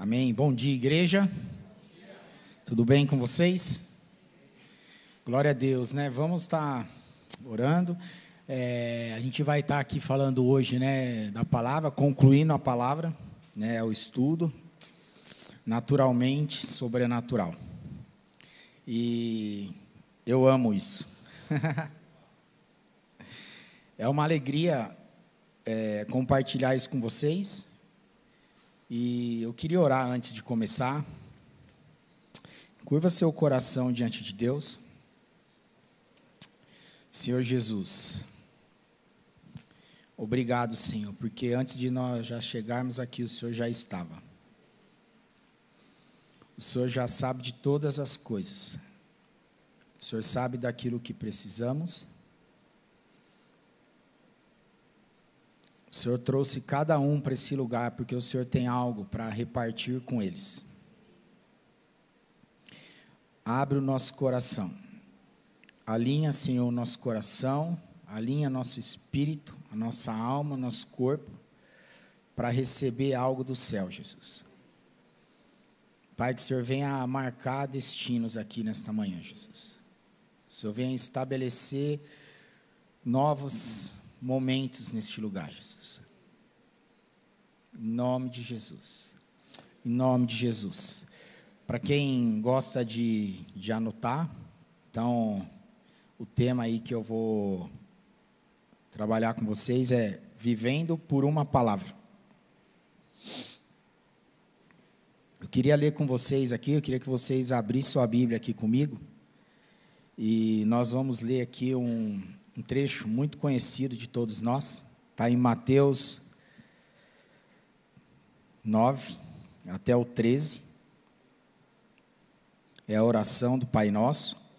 Amém. Bom dia, igreja. Tudo bem com vocês? Glória a Deus, né? Vamos estar orando. É, a gente vai estar aqui falando hoje, né, da palavra, concluindo a palavra, né, o estudo, naturalmente sobrenatural. E eu amo isso. é uma alegria é, compartilhar isso com vocês. E eu queria orar antes de começar. Curva seu coração diante de Deus. Senhor Jesus, obrigado, Senhor, porque antes de nós já chegarmos aqui, o Senhor já estava. O Senhor já sabe de todas as coisas. O Senhor sabe daquilo que precisamos. Senhor trouxe cada um para esse lugar porque o Senhor tem algo para repartir com eles. Abre o nosso coração. Alinha, Senhor, o nosso coração, alinha nosso espírito, a nossa alma, nosso corpo, para receber algo do céu, Jesus. Pai, que o Senhor venha marcar destinos aqui nesta manhã, Jesus. O Senhor venha estabelecer novos momentos neste lugar, Jesus. Em nome de Jesus. Em nome de Jesus. Para quem gosta de, de anotar, então, o tema aí que eu vou trabalhar com vocês é Vivendo por uma Palavra. Eu queria ler com vocês aqui, eu queria que vocês abrissem sua Bíblia aqui comigo. E nós vamos ler aqui um, um trecho muito conhecido de todos nós, está em Mateus 9 até o 13. É a oração do Pai Nosso.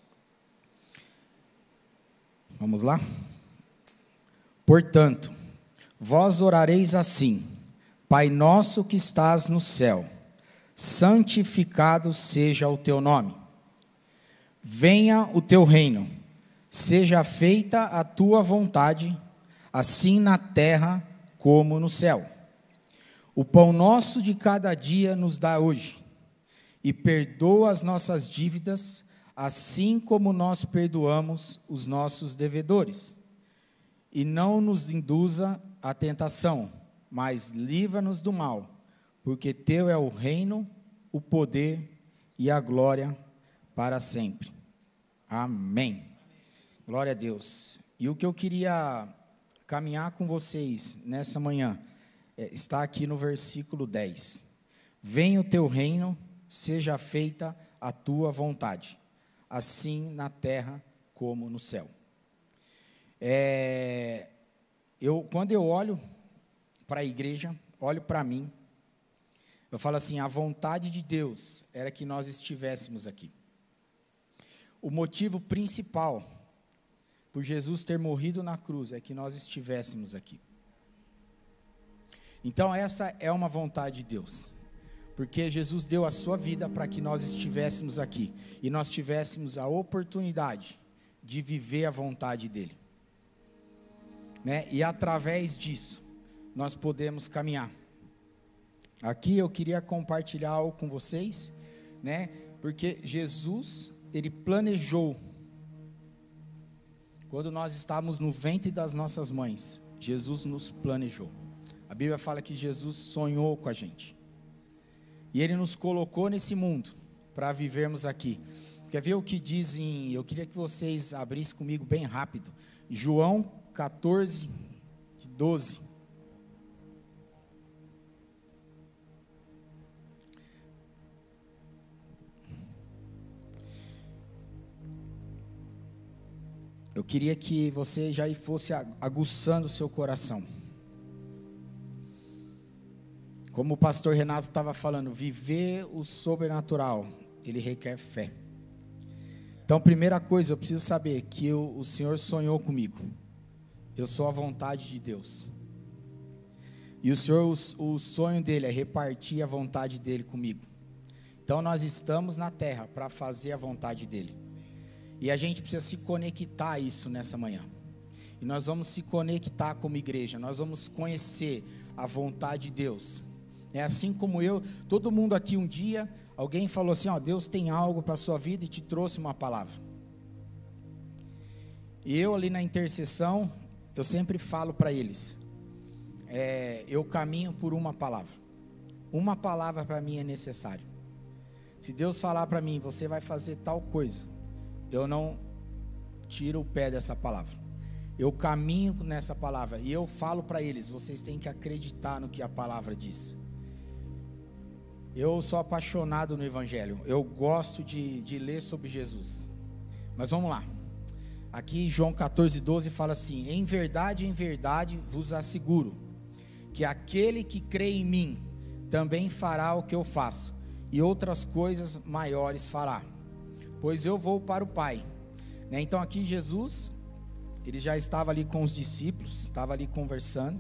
Vamos lá? Portanto, vós orareis assim: Pai nosso que estás no céu, santificado seja o teu nome. Venha o teu reino Seja feita a tua vontade, assim na terra como no céu. O pão nosso de cada dia nos dá hoje, e perdoa as nossas dívidas, assim como nós perdoamos os nossos devedores. E não nos induza à tentação, mas livra-nos do mal, porque teu é o reino, o poder e a glória para sempre. Amém. Glória a Deus. E o que eu queria caminhar com vocês nessa manhã é, está aqui no versículo 10. Venha o teu reino, seja feita a tua vontade, assim na terra como no céu. É, eu, quando eu olho para a igreja, olho para mim, eu falo assim: a vontade de Deus era que nós estivéssemos aqui. O motivo principal por Jesus ter morrido na cruz, é que nós estivéssemos aqui. Então, essa é uma vontade de Deus, porque Jesus deu a sua vida para que nós estivéssemos aqui e nós tivéssemos a oportunidade de viver a vontade dEle, né? E através disso, nós podemos caminhar. Aqui eu queria compartilhar algo com vocês, né? Porque Jesus, ele planejou quando nós estávamos no ventre das nossas mães, Jesus nos planejou. A Bíblia fala que Jesus sonhou com a gente. E ele nos colocou nesse mundo para vivermos aqui. Quer ver o que dizem? Eu queria que vocês abrissem comigo bem rápido. João 14, 12. Eu queria que você já fosse aguçando o seu coração. Como o pastor Renato estava falando, viver o sobrenatural, ele requer fé. Então, primeira coisa, eu preciso saber que eu, o Senhor sonhou comigo. Eu sou a vontade de Deus. E o Senhor, o, o sonho dele é repartir a vontade dele comigo. Então, nós estamos na terra para fazer a vontade dele. E a gente precisa se conectar a isso nessa manhã. E nós vamos se conectar como igreja, nós vamos conhecer a vontade de Deus, É assim como eu, todo mundo aqui um dia, alguém falou assim: Ó, Deus tem algo para a sua vida e te trouxe uma palavra. E eu ali na intercessão, eu sempre falo para eles: é, eu caminho por uma palavra. Uma palavra para mim é necessário. Se Deus falar para mim, você vai fazer tal coisa, eu não tiro o pé dessa palavra. Eu caminho nessa palavra e eu falo para eles: vocês têm que acreditar no que a palavra diz. Eu sou apaixonado no Evangelho. Eu gosto de, de ler sobre Jesus. Mas vamos lá. Aqui João 14, 12 fala assim: Em verdade, em verdade vos asseguro, que aquele que crê em mim também fará o que eu faço, e outras coisas maiores fará, pois eu vou para o Pai. Né? Então aqui Jesus, ele já estava ali com os discípulos, estava ali conversando.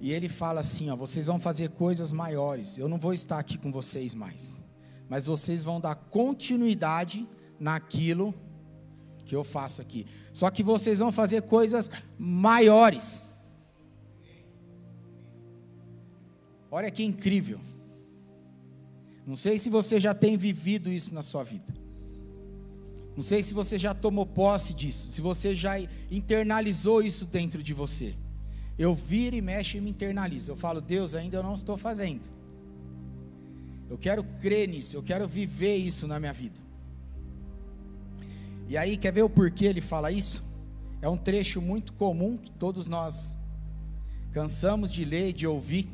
E ele fala assim: ó, vocês vão fazer coisas maiores. Eu não vou estar aqui com vocês mais, mas vocês vão dar continuidade naquilo que eu faço aqui. Só que vocês vão fazer coisas maiores. Olha que incrível. Não sei se você já tem vivido isso na sua vida. Não sei se você já tomou posse disso, se você já internalizou isso dentro de você. Eu viro e mexo e me internalizo. Eu falo, Deus, ainda eu não estou fazendo. Eu quero crer nisso, eu quero viver isso na minha vida. E aí, quer ver o porquê ele fala isso? É um trecho muito comum que todos nós cansamos de ler e de ouvir.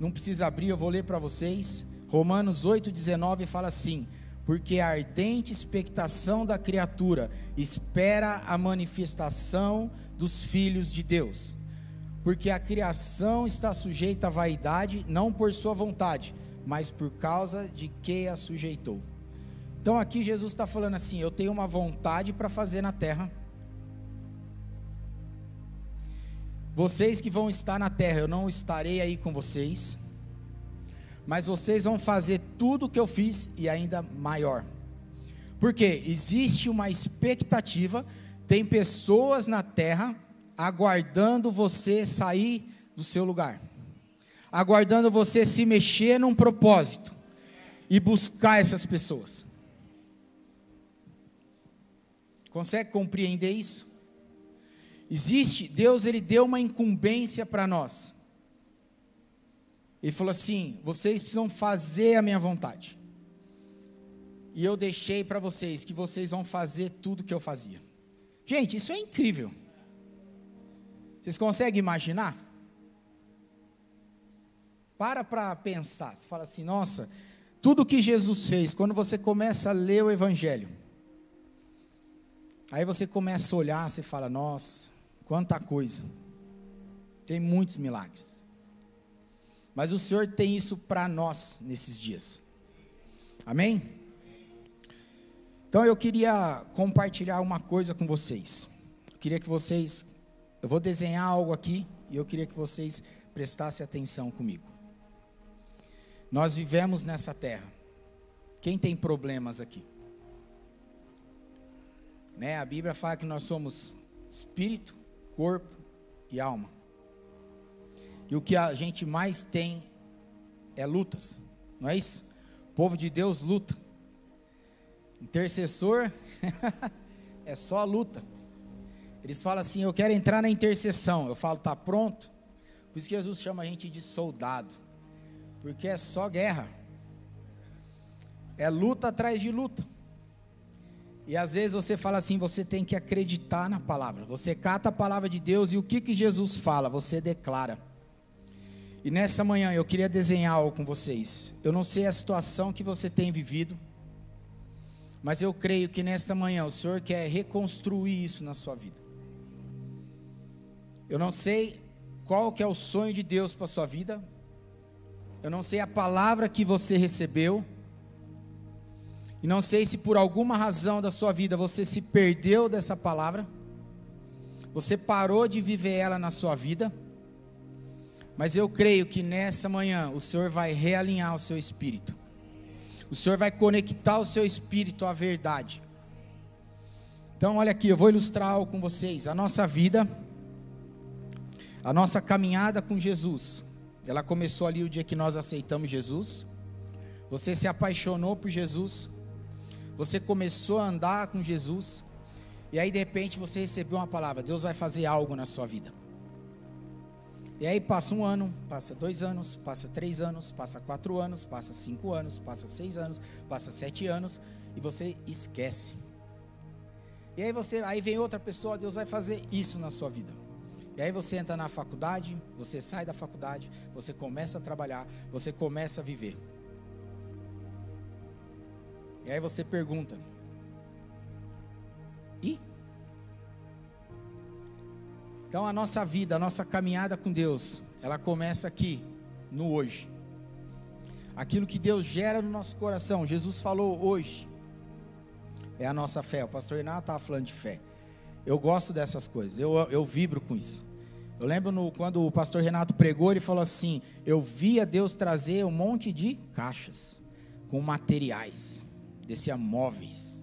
Não precisa abrir, eu vou ler para vocês. Romanos 8,19 fala assim: Porque a ardente expectação da criatura espera a manifestação dos filhos de Deus porque a criação está sujeita à vaidade, não por sua vontade, mas por causa de que a sujeitou. Então aqui Jesus está falando assim: eu tenho uma vontade para fazer na terra. Vocês que vão estar na terra, eu não estarei aí com vocês, mas vocês vão fazer tudo o que eu fiz e ainda maior. Porque existe uma expectativa, tem pessoas na terra aguardando você sair do seu lugar, aguardando você se mexer num propósito e buscar essas pessoas. Consegue compreender isso? Existe, Deus ele deu uma incumbência para nós. Ele falou assim: vocês precisam fazer a minha vontade. E eu deixei para vocês que vocês vão fazer tudo que eu fazia. Gente, isso é incrível. Vocês conseguem imaginar? Para para pensar. Você fala assim, nossa, tudo que Jesus fez, quando você começa a ler o Evangelho, aí você começa a olhar, você fala, nossa, quanta coisa. Tem muitos milagres. Mas o Senhor tem isso para nós nesses dias. Amém? Então eu queria compartilhar uma coisa com vocês. Eu queria que vocês eu vou desenhar algo aqui e eu queria que vocês prestassem atenção comigo. Nós vivemos nessa terra. Quem tem problemas aqui? Né? A Bíblia fala que nós somos espírito, corpo e alma. E o que a gente mais tem é lutas, não é isso? O povo de Deus luta. Intercessor é só luta. Eles falam assim: Eu quero entrar na intercessão. Eu falo: Tá pronto? Por isso que Jesus chama a gente de soldado, porque é só guerra, é luta atrás de luta. E às vezes você fala assim: Você tem que acreditar na palavra. Você cata a palavra de Deus e o que, que Jesus fala? Você declara. E nessa manhã eu queria desenhar algo com vocês. Eu não sei a situação que você tem vivido, mas eu creio que nesta manhã o Senhor quer reconstruir isso na sua vida. Eu não sei qual que é o sonho de Deus para a sua vida. Eu não sei a palavra que você recebeu. E não sei se por alguma razão da sua vida você se perdeu dessa palavra. Você parou de viver ela na sua vida. Mas eu creio que nessa manhã o Senhor vai realinhar o seu espírito. O Senhor vai conectar o seu espírito à verdade. Então, olha aqui, eu vou ilustrar algo com vocês. A nossa vida a nossa caminhada com Jesus, ela começou ali o dia que nós aceitamos Jesus. Você se apaixonou por Jesus. Você começou a andar com Jesus. E aí de repente você recebeu uma palavra: Deus vai fazer algo na sua vida. E aí passa um ano, passa dois anos, passa três anos, passa quatro anos, passa cinco anos, passa seis anos, passa sete anos, e você esquece. E aí você, aí vem outra pessoa, Deus vai fazer isso na sua vida. E aí você entra na faculdade, você sai da faculdade, você começa a trabalhar, você começa a viver. E aí você pergunta: e então a nossa vida, a nossa caminhada com Deus, ela começa aqui, no hoje. Aquilo que Deus gera no nosso coração, Jesus falou hoje, é a nossa fé. O pastor Renato estava falando de fé. Eu gosto dessas coisas, eu, eu vibro com isso. Eu lembro no, quando o pastor Renato pregou, ele falou assim: Eu via Deus trazer um monte de caixas com materiais, descia móveis.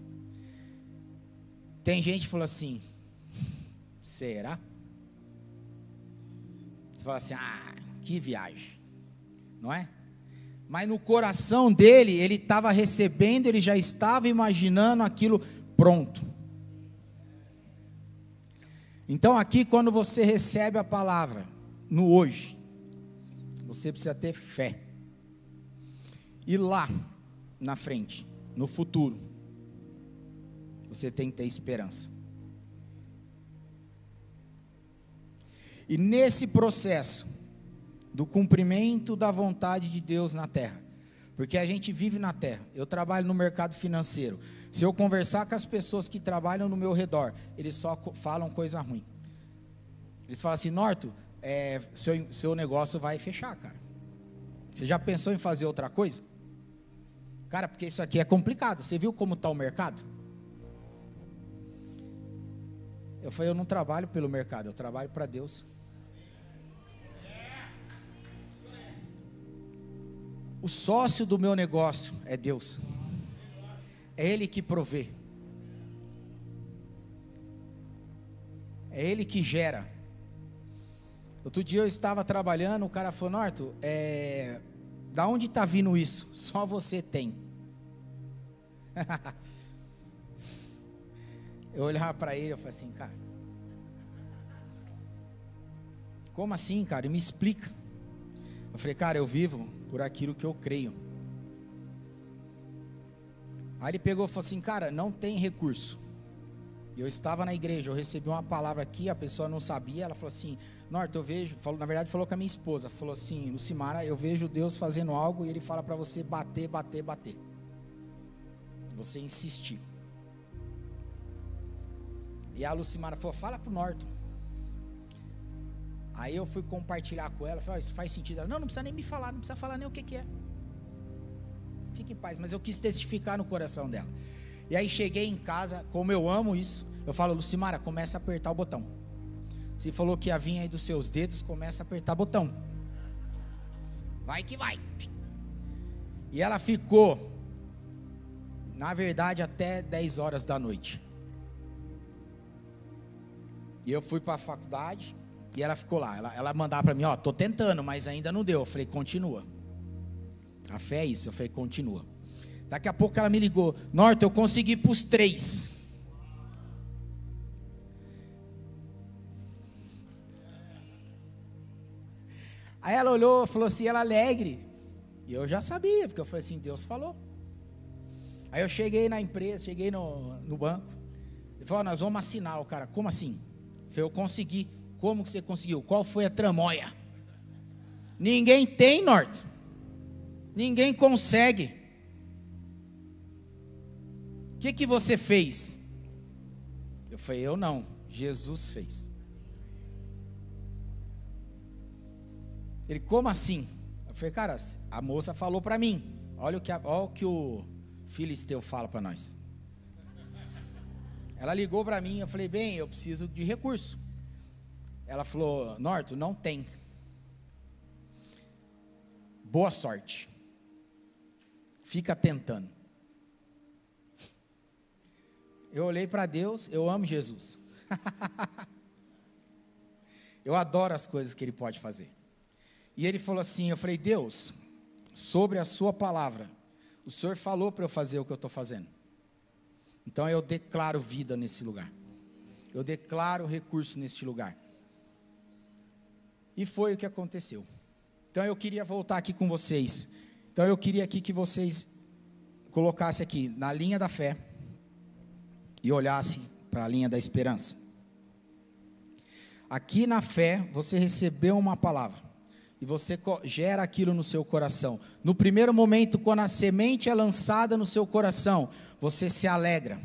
Tem gente que falou assim: Será? Fala assim: ah, que viagem, não é? Mas no coração dele, ele estava recebendo, ele já estava imaginando aquilo pronto. Então, aqui, quando você recebe a palavra, no hoje, você precisa ter fé. E lá, na frente, no futuro, você tem que ter esperança. E nesse processo do cumprimento da vontade de Deus na terra, porque a gente vive na terra, eu trabalho no mercado financeiro. Se eu conversar com as pessoas que trabalham no meu redor, eles só falam coisa ruim. Eles falam assim: Norto, é, seu, seu negócio vai fechar, cara. Você já pensou em fazer outra coisa? Cara, porque isso aqui é complicado. Você viu como está o mercado? Eu falei: Eu não trabalho pelo mercado, eu trabalho para Deus. O sócio do meu negócio é Deus. É Ele que provê. É Ele que gera. Outro dia eu estava trabalhando, o cara falou, Norto, é, da onde está vindo isso? Só você tem. eu olhava para ele e falei assim, cara, como assim, cara? Me explica. Eu falei, cara, eu vivo por aquilo que eu creio. Aí ele pegou e falou assim, cara, não tem recurso. Eu estava na igreja, eu recebi uma palavra aqui, a pessoa não sabia, ela falou assim, Norte, eu vejo, falou, na verdade falou com a minha esposa, falou assim, Lucimara, eu vejo Deus fazendo algo e ele fala para você bater, bater, bater. Você insistir. E a Lucimara falou, fala pro Norton. Aí eu fui compartilhar com ela, falei, oh, isso faz sentido. Ela, não, não precisa nem me falar, não precisa falar nem o que, que é. Fique em paz, mas eu quis testificar no coração dela. E aí cheguei em casa, como eu amo isso, eu falo, Lucimara, começa a apertar o botão. Se falou que ia vir aí dos seus dedos, começa a apertar o botão. Vai que vai. E ela ficou, na verdade, até 10 horas da noite. E eu fui para a faculdade, e ela ficou lá. Ela, ela mandava para mim: Ó, tô tentando, mas ainda não deu. Eu falei: Continua. A fé é isso. Eu falei: Continua. Daqui a pouco ela me ligou: Norte, eu consegui para os três. Aí ela olhou, falou assim, ela alegre. E eu já sabia, porque eu falei assim, Deus falou. Aí eu cheguei na empresa, cheguei no, no banco. Ele falou, nós vamos assinar o cara. Como assim? Eu falei, eu consegui. Como que você conseguiu? Qual foi a tramóia? Ninguém tem norte. Ninguém consegue. O que, que você fez? Eu falei, eu não. Jesus fez. Ele, como assim? Eu falei, cara, a moça falou para mim. Olha o que, olha o que o filisteu fala para nós. Ela ligou para mim, eu falei, bem, eu preciso de recurso. Ela falou: Norto, não tem. Boa sorte. Fica tentando. Eu olhei para Deus, eu amo Jesus. eu adoro as coisas que Ele pode fazer. E ele falou assim: Eu falei, Deus, sobre a Sua palavra, o Senhor falou para eu fazer o que eu estou fazendo. Então eu declaro vida nesse lugar. Eu declaro recurso neste lugar. E foi o que aconteceu. Então eu queria voltar aqui com vocês. Então eu queria aqui que vocês colocassem aqui na linha da fé e olhassem para a linha da esperança. Aqui na fé você recebeu uma palavra e você gera aquilo no seu coração. No primeiro momento, quando a semente é lançada no seu coração, você se alegra.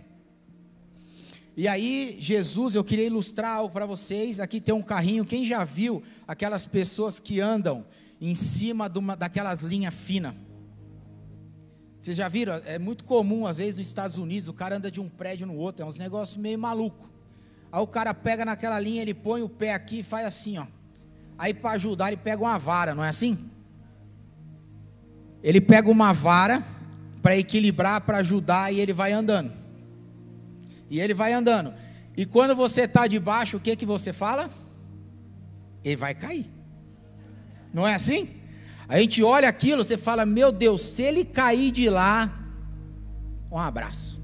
E aí, Jesus, eu queria ilustrar algo para vocês. Aqui tem um carrinho. Quem já viu aquelas pessoas que andam em cima uma, daquelas linhas finas? Vocês já viram? É muito comum, às vezes, nos Estados Unidos, o cara anda de um prédio no outro. É uns negócios meio maluco. Aí o cara pega naquela linha, ele põe o pé aqui e faz assim, ó. Aí para ajudar, ele pega uma vara, não é assim? Ele pega uma vara para equilibrar, para ajudar, e ele vai andando. E ele vai andando. E quando você está debaixo, o que que você fala? Ele vai cair. Não é assim? A gente olha aquilo, você fala: Meu Deus, se ele cair de lá, um abraço.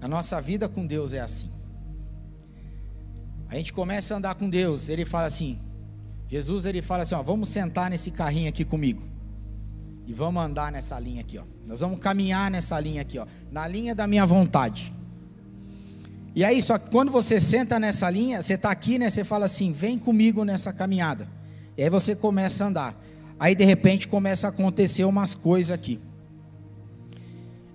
A nossa vida com Deus é assim. A gente começa a andar com Deus, ele fala assim: Jesus, ele fala assim: ó, vamos sentar nesse carrinho aqui comigo. E vamos andar nessa linha aqui, ó. Nós vamos caminhar nessa linha aqui, ó, na linha da minha vontade. E aí, só que quando você senta nessa linha, você está aqui, né? Você fala assim: vem comigo nessa caminhada. E aí você começa a andar. Aí de repente começa a acontecer umas coisas aqui.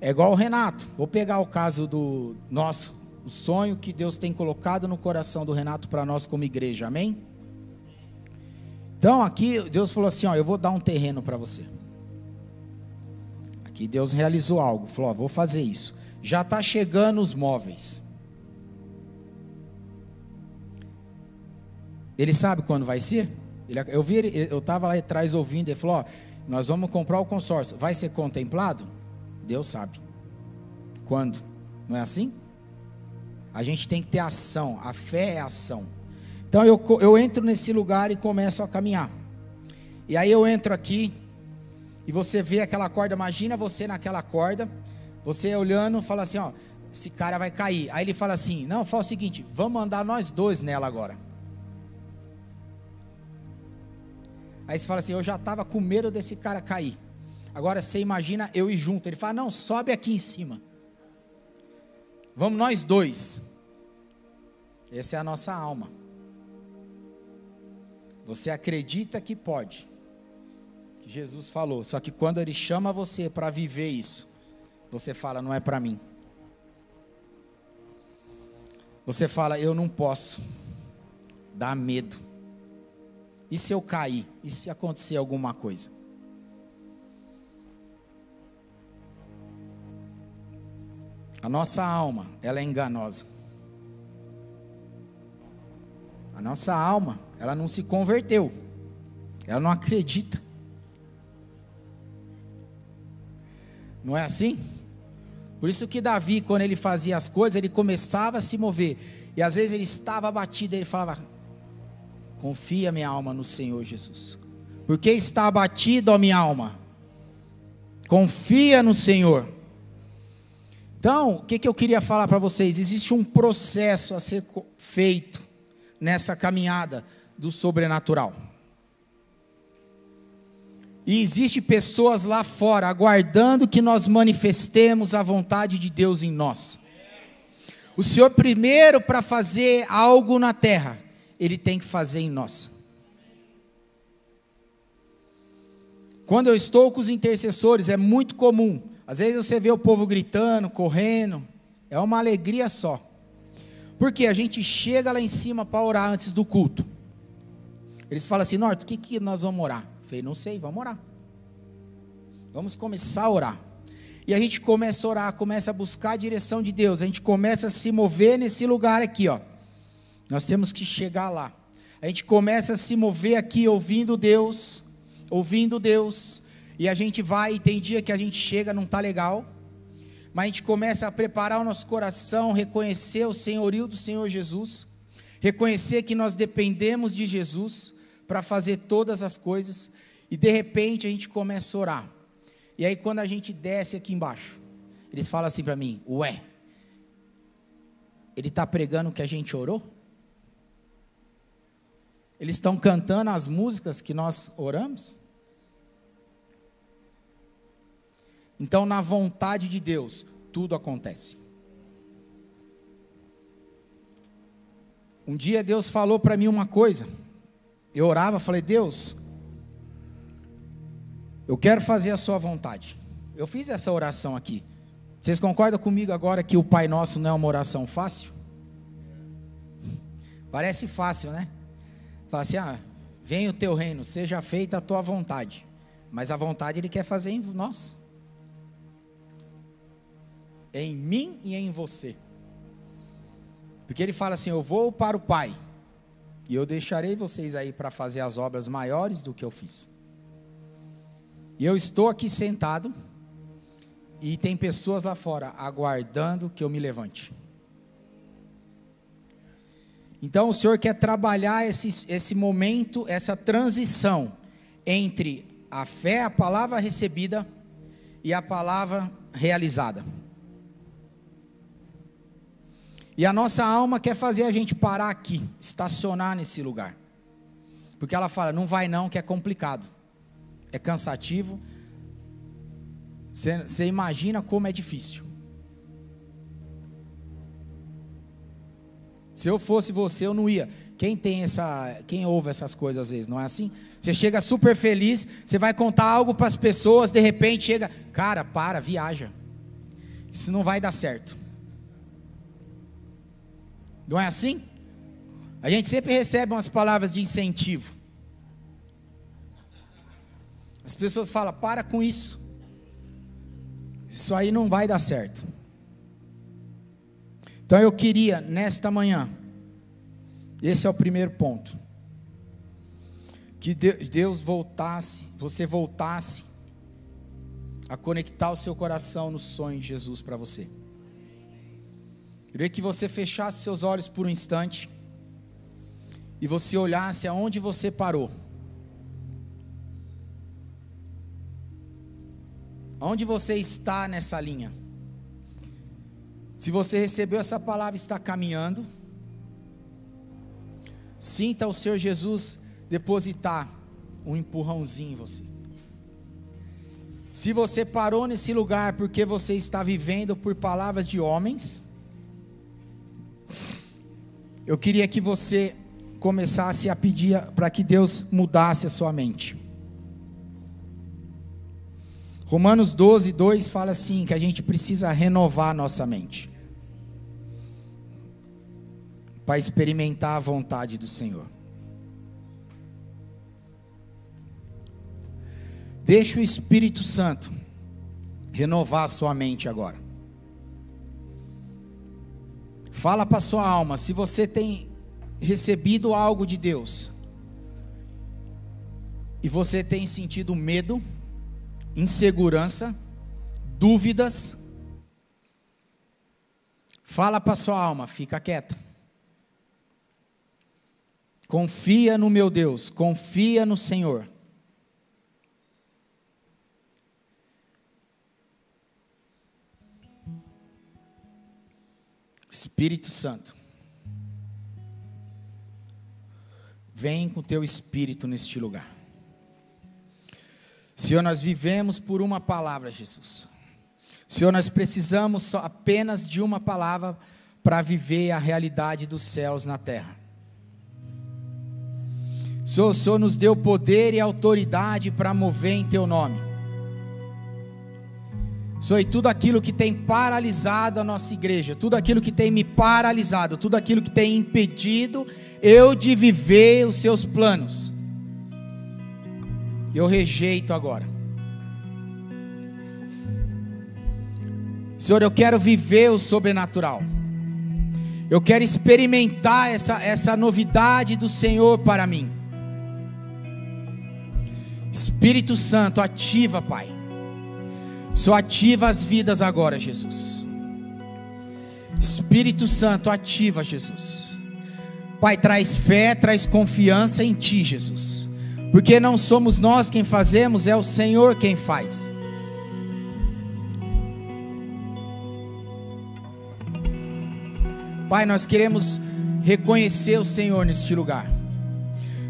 É igual o Renato. Vou pegar o caso do nosso, o sonho que Deus tem colocado no coração do Renato para nós como igreja. Amém? Então aqui Deus falou assim: ó, eu vou dar um terreno para você. Aqui Deus realizou algo, falou: ó, vou fazer isso. Já está chegando os móveis. Ele sabe quando vai ser? Ele, eu vi, eu estava lá atrás ouvindo, ele falou: ó, nós vamos comprar o consórcio. Vai ser contemplado? Deus sabe. Quando? Não é assim? A gente tem que ter ação. A fé é ação. Então eu, eu entro nesse lugar e começo a caminhar. E aí eu entro aqui, e você vê aquela corda, imagina você naquela corda, você olhando, fala assim, ó, esse cara vai cair. Aí ele fala assim: "Não, fala o seguinte, vamos andar nós dois nela agora". Aí você fala assim: "Eu já estava com medo desse cara cair". Agora você imagina eu ir junto. Ele fala: "Não, sobe aqui em cima". Vamos nós dois. Essa é a nossa alma. Você acredita que pode que Jesus falou. Só que quando ele chama você para viver isso, você fala, não é para mim. Você fala, eu não posso. Dá medo. E se eu cair? E se acontecer alguma coisa? A nossa alma, ela é enganosa. A nossa alma, ela não se converteu. Ela não acredita. Não é assim? Por isso que Davi, quando ele fazia as coisas, ele começava a se mover. E às vezes ele estava abatido, ele falava: Confia minha alma no Senhor Jesus. Porque está abatido a minha alma. Confia no Senhor. Então, o que, que eu queria falar para vocês? Existe um processo a ser feito nessa caminhada do sobrenatural. E existe pessoas lá fora aguardando que nós manifestemos a vontade de Deus em nós. O Senhor primeiro para fazer algo na terra, ele tem que fazer em nós. Quando eu estou com os intercessores, é muito comum. Às vezes você vê o povo gritando, correndo, é uma alegria só. Porque a gente chega lá em cima para orar antes do culto. Eles falam assim: Norte, o que, que nós vamos orar? Falei, não sei, vamos orar. Vamos começar a orar. E a gente começa a orar, começa a buscar a direção de Deus. A gente começa a se mover nesse lugar aqui, ó. Nós temos que chegar lá. A gente começa a se mover aqui ouvindo Deus, ouvindo Deus. E a gente vai, e tem dia que a gente chega, não está legal. Mas a gente começa a preparar o nosso coração, reconhecer o senhorio do Senhor Jesus reconhecer que nós dependemos de Jesus para fazer todas as coisas, e de repente a gente começa a orar. E aí quando a gente desce aqui embaixo, eles falam assim para mim: Ué, ele está pregando que a gente orou? Eles estão cantando as músicas que nós oramos? Então, na vontade de Deus, tudo acontece. Um dia Deus falou para mim uma coisa. Eu orava, falei: Deus, eu quero fazer a Sua vontade. Eu fiz essa oração aqui. Vocês concordam comigo agora que o Pai Nosso não é uma oração fácil? Parece fácil, né? Fala assim: ah, venha o teu reino, seja feita a tua vontade. Mas a vontade Ele quer fazer em nós, em mim e em você. Porque ele fala assim: Eu vou para o Pai, e eu deixarei vocês aí para fazer as obras maiores do que eu fiz. E eu estou aqui sentado, e tem pessoas lá fora aguardando que eu me levante. Então o Senhor quer trabalhar esse, esse momento, essa transição entre a fé, a palavra recebida e a palavra realizada. E a nossa alma quer fazer a gente parar aqui, estacionar nesse lugar. Porque ela fala: não vai não, que é complicado, é cansativo. Você imagina como é difícil. Se eu fosse você, eu não ia. Quem tem essa, quem ouve essas coisas às vezes, não é assim? Você chega super feliz, você vai contar algo para as pessoas, de repente chega, cara, para, viaja. Isso não vai dar certo. Não é assim? A gente sempre recebe umas palavras de incentivo. As pessoas falam: para com isso. Isso aí não vai dar certo. Então eu queria, nesta manhã, esse é o primeiro ponto, que Deus voltasse, você voltasse a conectar o seu coração no sonho de Jesus para você. Queria que você fechasse seus olhos por um instante e você olhasse aonde você parou. Aonde você está nessa linha? Se você recebeu essa palavra, está caminhando. Sinta o Senhor Jesus depositar um empurrãozinho em você. Se você parou nesse lugar porque você está vivendo por palavras de homens, eu queria que você começasse a pedir para que Deus mudasse a sua mente. Romanos 12, 2 fala assim: que a gente precisa renovar nossa mente para experimentar a vontade do Senhor. Deixa o Espírito Santo renovar a sua mente agora. Fala para sua alma, se você tem recebido algo de Deus e você tem sentido medo, insegurança, dúvidas, fala para sua alma, fica quieta. Confia no meu Deus, confia no Senhor. Espírito Santo, vem com teu espírito neste lugar. Senhor, nós vivemos por uma palavra, Jesus. Senhor, nós precisamos apenas de uma palavra para viver a realidade dos céus na terra. Senhor, o Senhor nos deu poder e autoridade para mover em Teu nome. Senhor, e tudo aquilo que tem paralisado a nossa igreja, tudo aquilo que tem me paralisado, tudo aquilo que tem impedido eu de viver os seus planos, eu rejeito agora. Senhor, eu quero viver o sobrenatural. Eu quero experimentar essa, essa novidade do Senhor para mim. Espírito Santo, ativa, Pai só ativa as vidas agora, Jesus. Espírito Santo, ativa, Jesus. Pai, traz fé, traz confiança em Ti, Jesus. Porque não somos nós quem fazemos, é o Senhor quem faz. Pai, nós queremos reconhecer o Senhor neste lugar.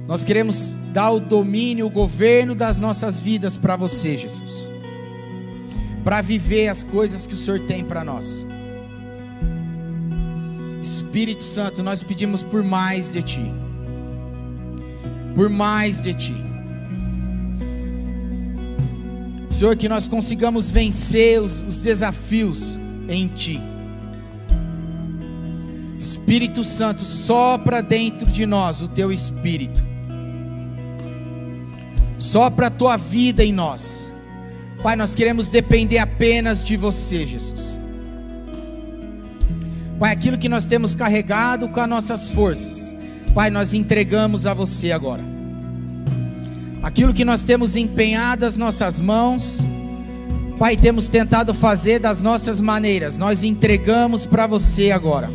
Nós queremos dar o domínio, o governo das nossas vidas para você, Jesus. Para viver as coisas que o Senhor tem para nós. Espírito Santo, nós pedimos por mais de Ti. Por mais de Ti. Senhor, que nós consigamos vencer os, os desafios em Ti. Espírito Santo, sopra dentro de nós o Teu Espírito. Sopra a Tua vida em nós. Pai, nós queremos depender apenas de Você, Jesus. Pai, aquilo que nós temos carregado com as nossas forças, Pai, nós entregamos a Você agora. Aquilo que nós temos empenhado as nossas mãos, Pai, temos tentado fazer das nossas maneiras, nós entregamos para Você agora.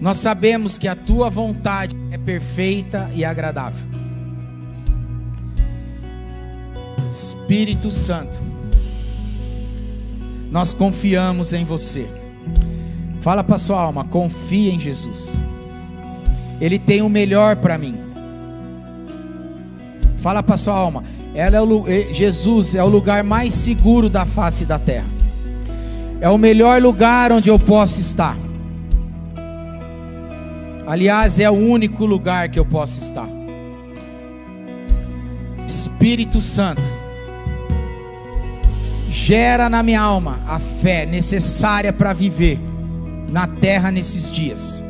Nós sabemos que a Tua vontade é perfeita e agradável. Espírito Santo, nós confiamos em Você. Fala para sua alma, confia em Jesus. Ele tem o melhor para mim. Fala para sua alma, ela é o, eh, Jesus é o lugar mais seguro da face da terra. É o melhor lugar onde eu posso estar. Aliás, é o único lugar que eu posso estar. Espírito Santo, gera na minha alma a fé necessária para viver na terra nesses dias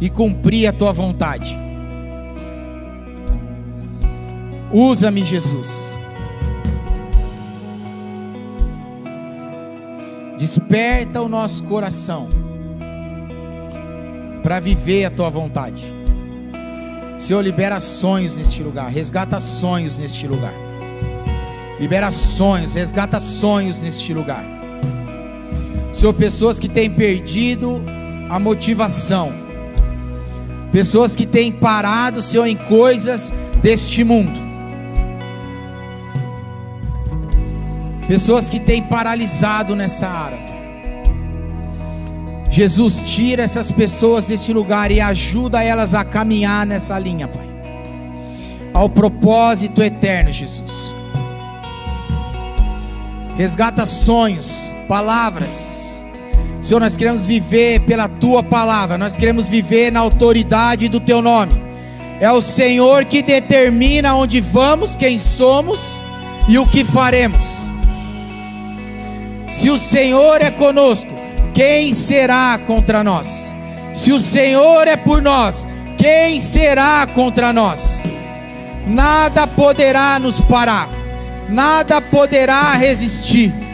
e cumprir a tua vontade. Usa-me, Jesus. Desperta o nosso coração para viver a tua vontade. Senhor, libera sonhos neste lugar, resgata sonhos neste lugar. Libera sonhos, resgata sonhos neste lugar. Senhor, pessoas que têm perdido a motivação, pessoas que têm parado, Senhor, em coisas deste mundo, pessoas que têm paralisado nessa área. Jesus, tira essas pessoas desse lugar e ajuda elas a caminhar nessa linha, Pai, ao propósito eterno, Jesus. Resgata sonhos, palavras. Senhor, nós queremos viver pela tua palavra, nós queremos viver na autoridade do teu nome. É o Senhor que determina onde vamos, quem somos e o que faremos. Se o Senhor é conosco, quem será contra nós? Se o Senhor é por nós, quem será contra nós? Nada poderá nos parar, nada poderá resistir